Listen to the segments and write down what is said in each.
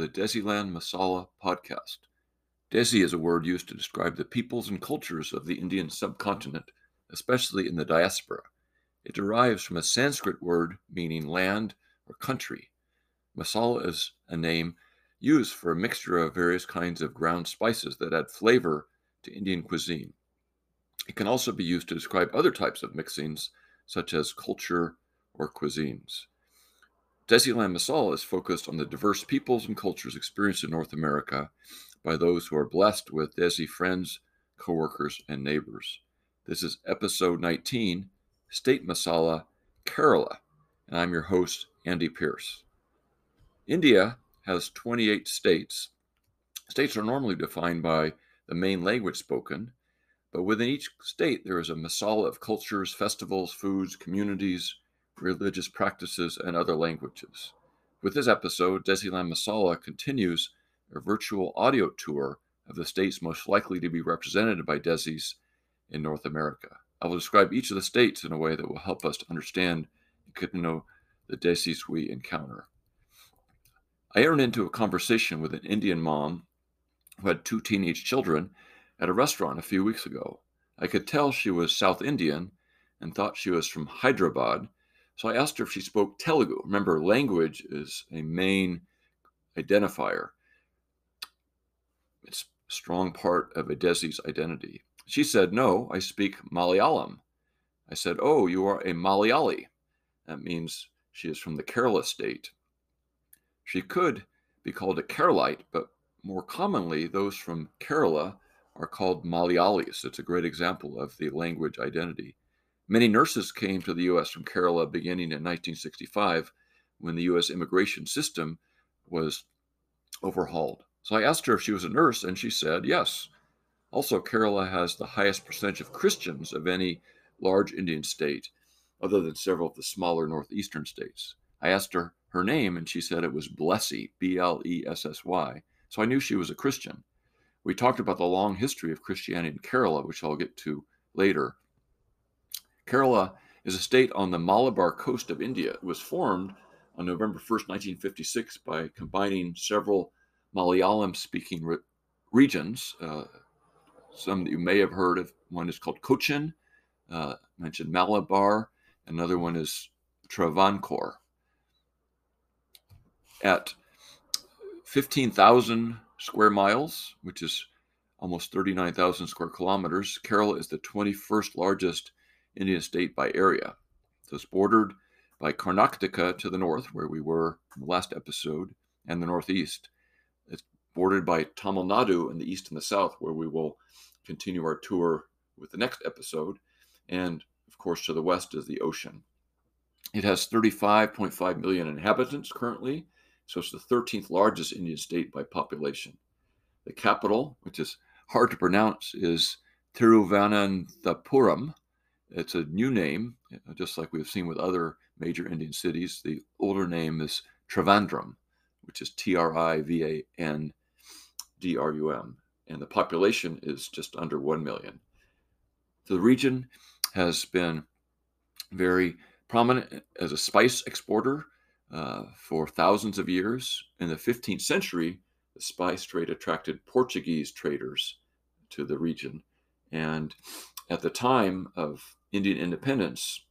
the Desiland Masala podcast. Desi is a word used to describe the peoples and cultures of the Indian subcontinent, especially in the diaspora. It derives from a Sanskrit word meaning land or country. Masala is a name used for a mixture of various kinds of ground spices that add flavor to Indian cuisine. It can also be used to describe other types of mixings, such as culture or cuisines. Desiland Masala is focused on the diverse peoples and cultures experienced in North America by those who are blessed with Desi friends, coworkers, and neighbors. This is episode 19, State Masala, Kerala, and I'm your host, Andy Pierce. India has 28 states. States are normally defined by the main language spoken, but within each state there is a masala of cultures, festivals, foods, communities, religious practices, and other languages. With this episode, Desiland Masala continues a virtual audio tour of the states most likely to be represented by Desis in North America. I will describe each of the states in a way that will help us to understand and get to know the Desis we encounter. I entered into a conversation with an Indian mom who had two teenage children at a restaurant a few weeks ago. I could tell she was South Indian and thought she was from Hyderabad so I asked her if she spoke Telugu. Remember, language is a main identifier. It's a strong part of a Desi's identity. She said, No, I speak Malayalam. I said, Oh, you are a Malayali. That means she is from the Kerala state. She could be called a Keralite, but more commonly, those from Kerala are called Malayalis. It's a great example of the language identity. Many nurses came to the U.S. from Kerala beginning in 1965 when the U.S. immigration system was overhauled. So I asked her if she was a nurse, and she said yes. Also, Kerala has the highest percentage of Christians of any large Indian state, other than several of the smaller northeastern states. I asked her her name, and she said it was Blessy, B L E S S Y. So I knew she was a Christian. We talked about the long history of Christianity in Kerala, which I'll get to later. Kerala is a state on the Malabar coast of India. It was formed on November 1st, 1956, by combining several Malayalam speaking re- regions. Uh, some that you may have heard of. One is called Cochin, uh, mentioned Malabar. Another one is Travancore. At 15,000 square miles, which is almost 39,000 square kilometers, Kerala is the 21st largest Indian state by area. So it's bordered by Karnataka to the north, where we were in the last episode, and the northeast. It's bordered by Tamil Nadu in the east and the south, where we will continue our tour with the next episode. And of course, to the west is the ocean. It has 35.5 million inhabitants currently, so it's the 13th largest Indian state by population. The capital, which is hard to pronounce, is Thiruvananthapuram, it's a new name, uh, just like we've seen with other major Indian cities. The older name is Trivandrum, which is T R I V A N D R U M, and the population is just under 1 million. The region has been very prominent as a spice exporter uh, for thousands of years. In the 15th century, the spice trade attracted Portuguese traders to the region. And at the time of Indian independence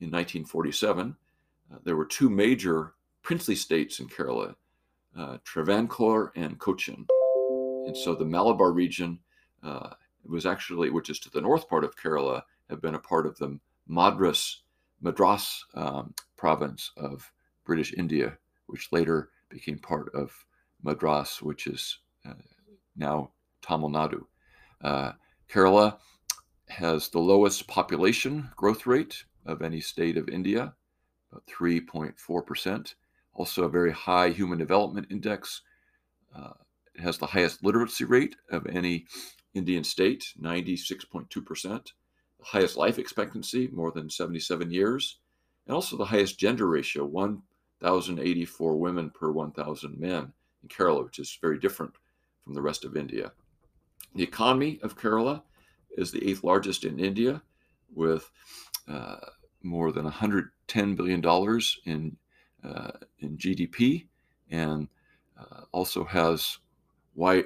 in 1947, uh, there were two major princely states in Kerala, uh, Travancore and Cochin. And so the Malabar region uh, was actually, which is to the north part of Kerala, have been a part of the Madras, Madras um, province of British India, which later became part of Madras, which is uh, now Tamil Nadu. Uh, Kerala has the lowest population growth rate of any state of India, about 3.4%. Also, a very high human development index. Uh, it has the highest literacy rate of any Indian state, 96.2%. The highest life expectancy, more than 77 years. And also the highest gender ratio, 1,084 women per 1,000 men in Kerala, which is very different from the rest of India. The economy of Kerala is the eighth largest in India, with uh, more than 110 billion dollars in uh, in GDP and also has wide,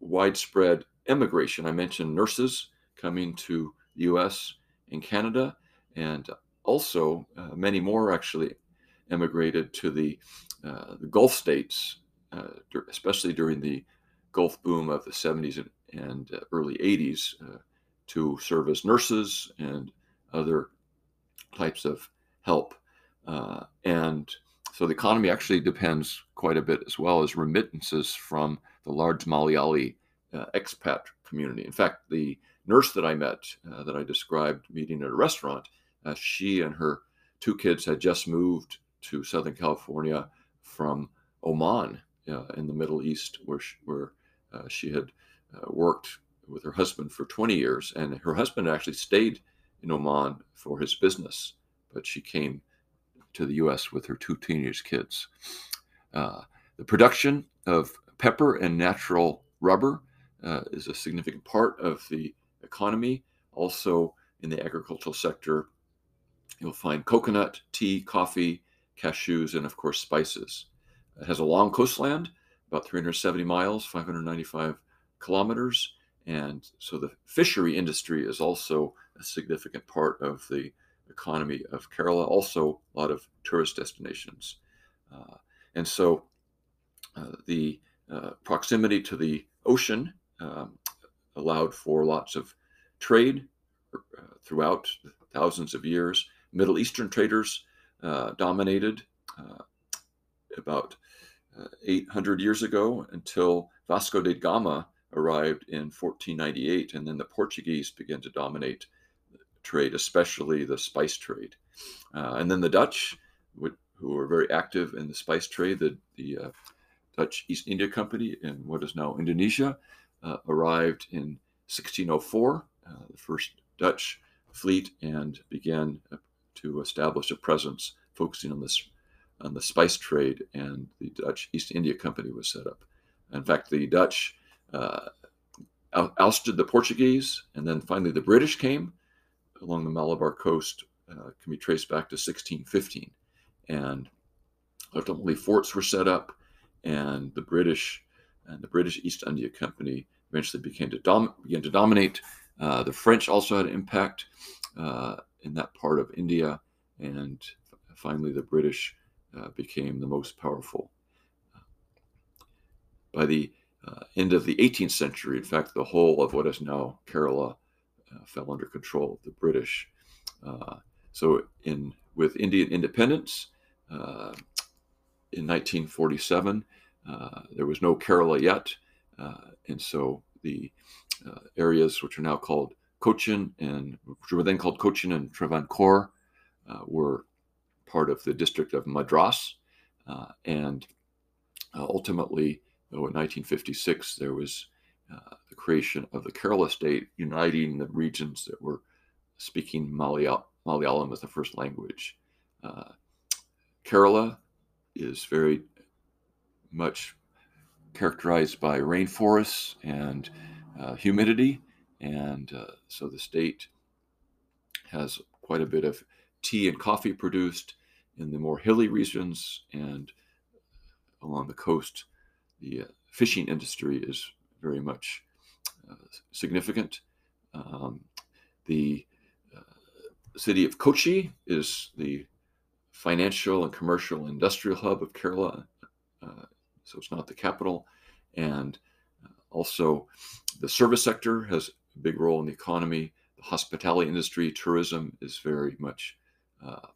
widespread immigration. I mentioned nurses coming to the U.S. and Canada, and also uh, many more actually emigrated to the, uh, the Gulf states, uh, especially during the Gulf boom of the 70s and, and uh, early 80s, uh, to serve as nurses and other types of help. Uh, and so the economy actually depends quite a bit as well as remittances from the large Malayali uh, expat community. In fact, the nurse that I met, uh, that I described meeting at a restaurant, uh, she and her two kids had just moved to Southern California from Oman uh, in the Middle East, where she, where uh, she had worked with her husband for 20 years, and her husband actually stayed in Oman for his business, but she came to the U.S. with her two teenage kids. Uh, the production of pepper and natural rubber uh, is a significant part of the economy. Also, in the agricultural sector, you'll find coconut, tea, coffee, cashews, and of course, spices. It has a long coastline, about 370 miles, 595 kilometers. And so the fishery industry is also a significant part of the economy of Kerala, also a lot of tourist destinations. Uh, and so uh, the uh, proximity to the ocean um, allowed for lots of trade uh, throughout thousands of years. Middle Eastern traders uh, dominated uh, about 800 years ago until Vasco da Gama arrived in 1498, and then the Portuguese began to dominate trade, especially the spice trade. Uh, and then the Dutch, who were very active in the spice trade, the, the uh, Dutch East India Company in what is now Indonesia, uh, arrived in 1604, uh, the first Dutch fleet, and began to establish a presence focusing on this on the spice trade, and the Dutch East India Company was set up. In fact, the Dutch uh, ousted the Portuguese, and then finally the British came along the Malabar coast. Uh, can be traced back to 1615, and ultimately forts were set up, and the British and the British East India Company eventually began to dom- began to dominate. Uh, the French also had an impact uh, in that part of India, and finally the British uh, became the most powerful. By the uh, end of the 18th century. In fact, the whole of what is now Kerala uh, fell under control of the British. Uh, so, in with Indian independence uh, in 1947, uh, there was no Kerala yet, uh, and so the areas which are now called Cochin and which were then called Cochin and Travancore were part of the district of Madras, and ultimately In 1956 there was uh, the creation of the Kerala state, uniting the regions that were speaking Malayalam, Malayalam as the first language. Uh, Kerala is very much characterized by rainforests and uh, humidity, and uh, so the state has quite a bit of tea and coffee produced in the more hilly regions and along the coast the uh, fishing industry is very much uh, significant. Um, the uh, city of Kochi is the financial and commercial industrial hub of Kerala, uh, so it's not the capital. And also, the service sector has a big role in the economy. The hospitality industry, tourism is very much uh,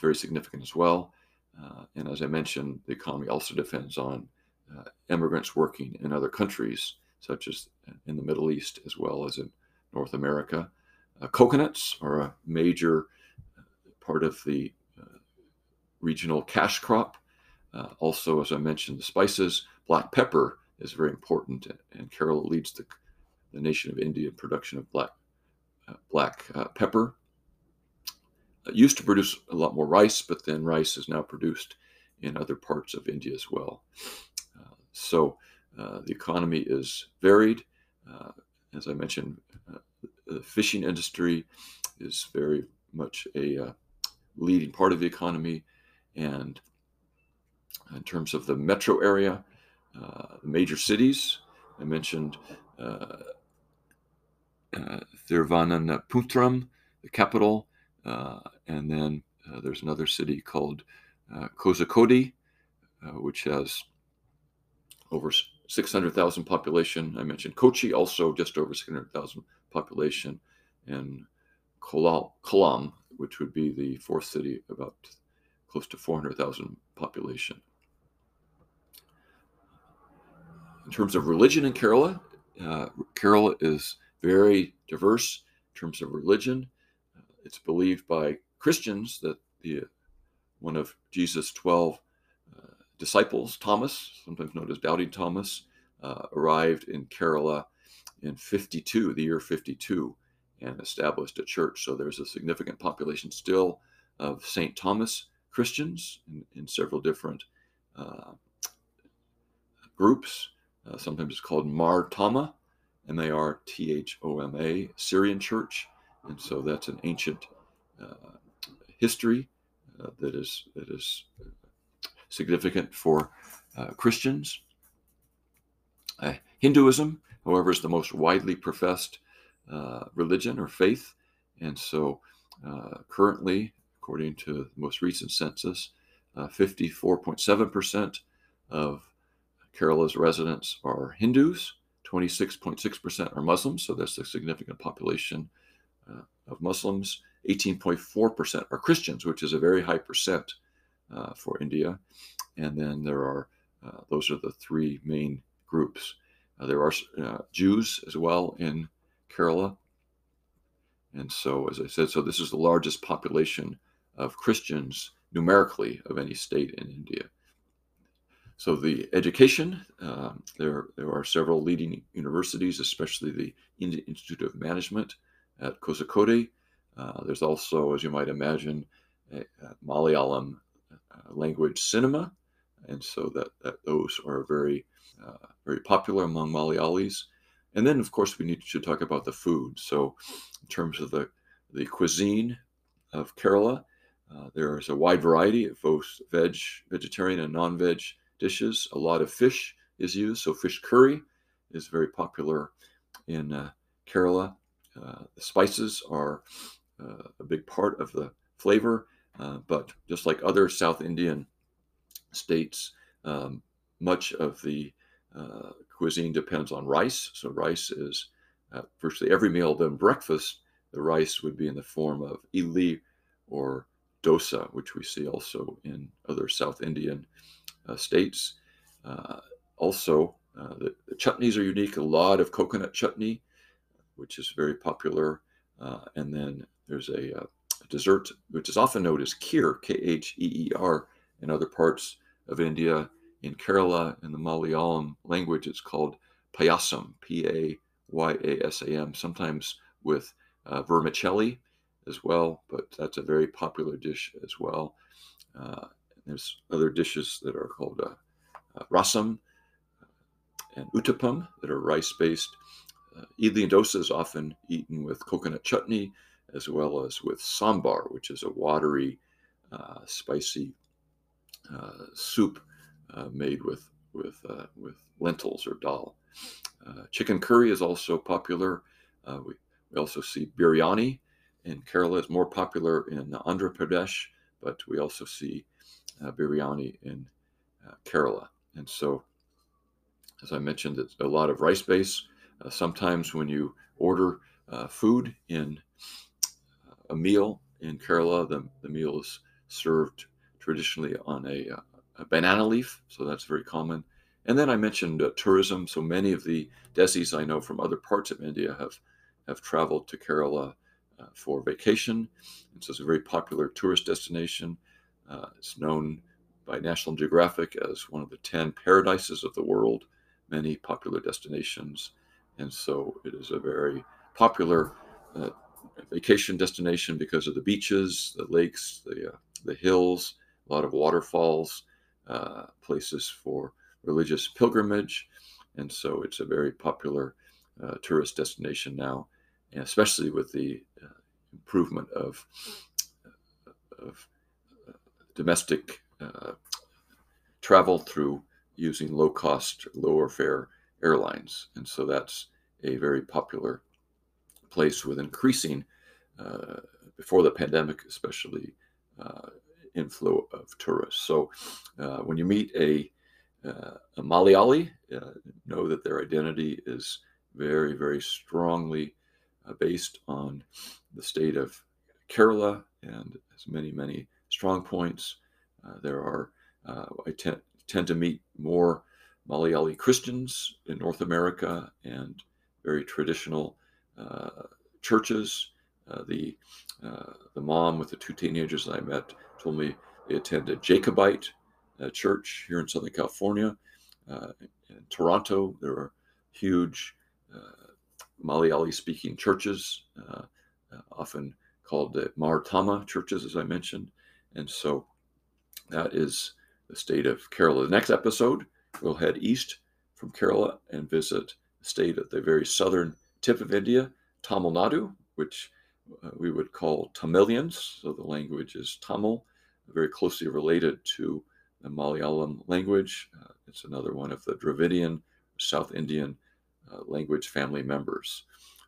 very significant as well. Uh, and as I mentioned, the economy also depends on uh, immigrants working in other countries, such as in the Middle East as well as in North America. Uh, coconuts are a major uh, part of the uh, regional cash crop. Uh, also, as I mentioned, the spices, black pepper is very important, and Kerala leads the, the nation of India in production of black black pepper used to produce a lot more rice, but then rice is now produced in other parts of India as well. Uh, so uh, the economy is varied. Uh, as I mentioned, uh, the fishing industry is very much a uh, leading part of the economy, and In terms of the metro area, uh, the major cities, I mentioned Thiruvananthapuram, the capital, uh, and then uh, there's another city called uh, Kozhikode, uh, which has over 600,000 population. I mentioned Kochi, also just over 600,000 population, and Kollam, which would be the fourth city, about close to 400,000 population. In terms of religion in Kerala, uh, Kerala is very diverse in terms of religion. It's believed by Christians that the one of Jesus' 12 uh, disciples, Thomas, sometimes known as Doubting Thomas, uh, arrived in Kerala in 52, the year 52, and established a church. So there's a significant population still of St. Thomas Christians in, in several different uh, groups. Uh, sometimes it's called Mar Thoma, M A R T H O M A, Syrian church. And so that's an ancient uh, history uh, that is that is significant for uh, Christians. Uh, Hinduism, however, is the most widely professed uh, religion or faith, and so currently, according to the most recent census, 54.7% of Kerala's residents are Hindus, 26.6% are Muslims, so that's a significant population uh, of Muslims. 18.4% are Christians, which is a very high percent uh, for India. And then there are, uh, those are the three main groups. Uh, there are uh, Jews as well in Kerala. And so, as I said, so this is the largest population of Christians numerically of any state in India. So the education, uh, there, there are several leading universities, especially the Indian Institute of Management at Kozhikode. Uh, there's also, as you might imagine, a, a Malayalam uh, language cinema, and so that, that those are very uh, very popular among Malayalis. And then, of course, we need to talk about the food. So, in terms of the the cuisine of Kerala, uh, there is a wide variety of both veg, vegetarian, and non-veg dishes. A lot of fish is used, so fish curry is very popular in Kerala. Uh, the spices are uh, a big part of the flavor, uh, but just like other South Indian states, um, much of the uh, cuisine depends on rice. So rice is virtually every meal. Then breakfast, the rice would be in the form of idli or dosa, which we see also in other South Indian uh, states. Uh, also, uh, the, the, chutneys are unique. A lot of coconut chutney, which is very popular. and then there's a, a, dessert which is often known as kheer, K H E E R, in other parts of India. In Kerala, in the Malayalam language, it's called payasam, P A Y A S A M, sometimes with uh, vermicelli as well, but that's a very popular dish as well. Uh, there's other dishes that are called uh, uh, rasam and uttapam that are rice based. Uh, idli and dosa is often eaten with coconut chutney as well as with sambar, which is a watery, uh, spicy uh, soup uh, made with with with lentils or dal. chicken curry is also popular. we, we also see biryani in Kerala is more popular in Andhra Pradesh, but we also see uh, biryani in uh, Kerala. And so, as I mentioned, it's a lot of rice base. Uh, sometimes when you order uh, food in uh, a meal in Kerala, the, the meal is served traditionally on a, uh, a banana leaf. So that's very common. And then I mentioned tourism. So many of the desis I know from other parts of India have, have traveled to Kerala for vacation. And so it's a very popular tourist destination. Uh, it's known by National Geographic as one of the 10 paradises of the world, many popular destinations. And so it is a very popular uh, vacation destination because of the beaches, the lakes, the, uh, the hills, a lot of waterfalls, uh, places for religious pilgrimage. And so it's a very popular uh, tourist destination now, especially with the uh, improvement of, of domestic uh, travel through using low cost, lower fare airlines. And so that's a very popular place with increasing, uh, before the pandemic, especially uh, inflow of tourists. So uh, when you meet a, uh, a Malayali, uh, know that their identity is very, very strongly based on the state of Kerala and has many, many strong points. There are, I tend, tend to meet more Malayali Christians in North America and very traditional churches. the the mom with the two teenagers I met told me they attended Jacobite uh, Church here in Southern California. Uh, in Toronto, there are huge uh, Malayali speaking churches, uh, uh, often called the Mar Thoma churches, as I mentioned. And so that is the state of Kerala. The next episode, we'll head east from Kerala and visit the state at the very southern tip of India, Tamil Nadu, which uh, we would call Tamilians. So the language is Tamil, very closely related to the Malayalam language. Uh, it's another one of the Dravidian, South Indian uh, language family members.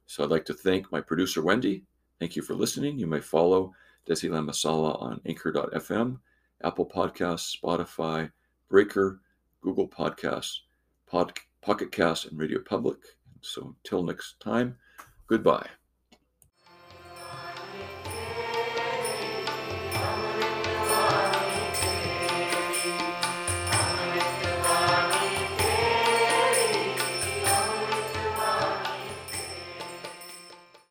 So I'd like to thank my producer, Wendy. Thank you for listening. You may follow Desiland Masala on anchor.fm, Apple Podcasts, Spotify, Breaker, Google Podcasts, Pod, Pocket Cast, and Radio Public. So until next time, goodbye.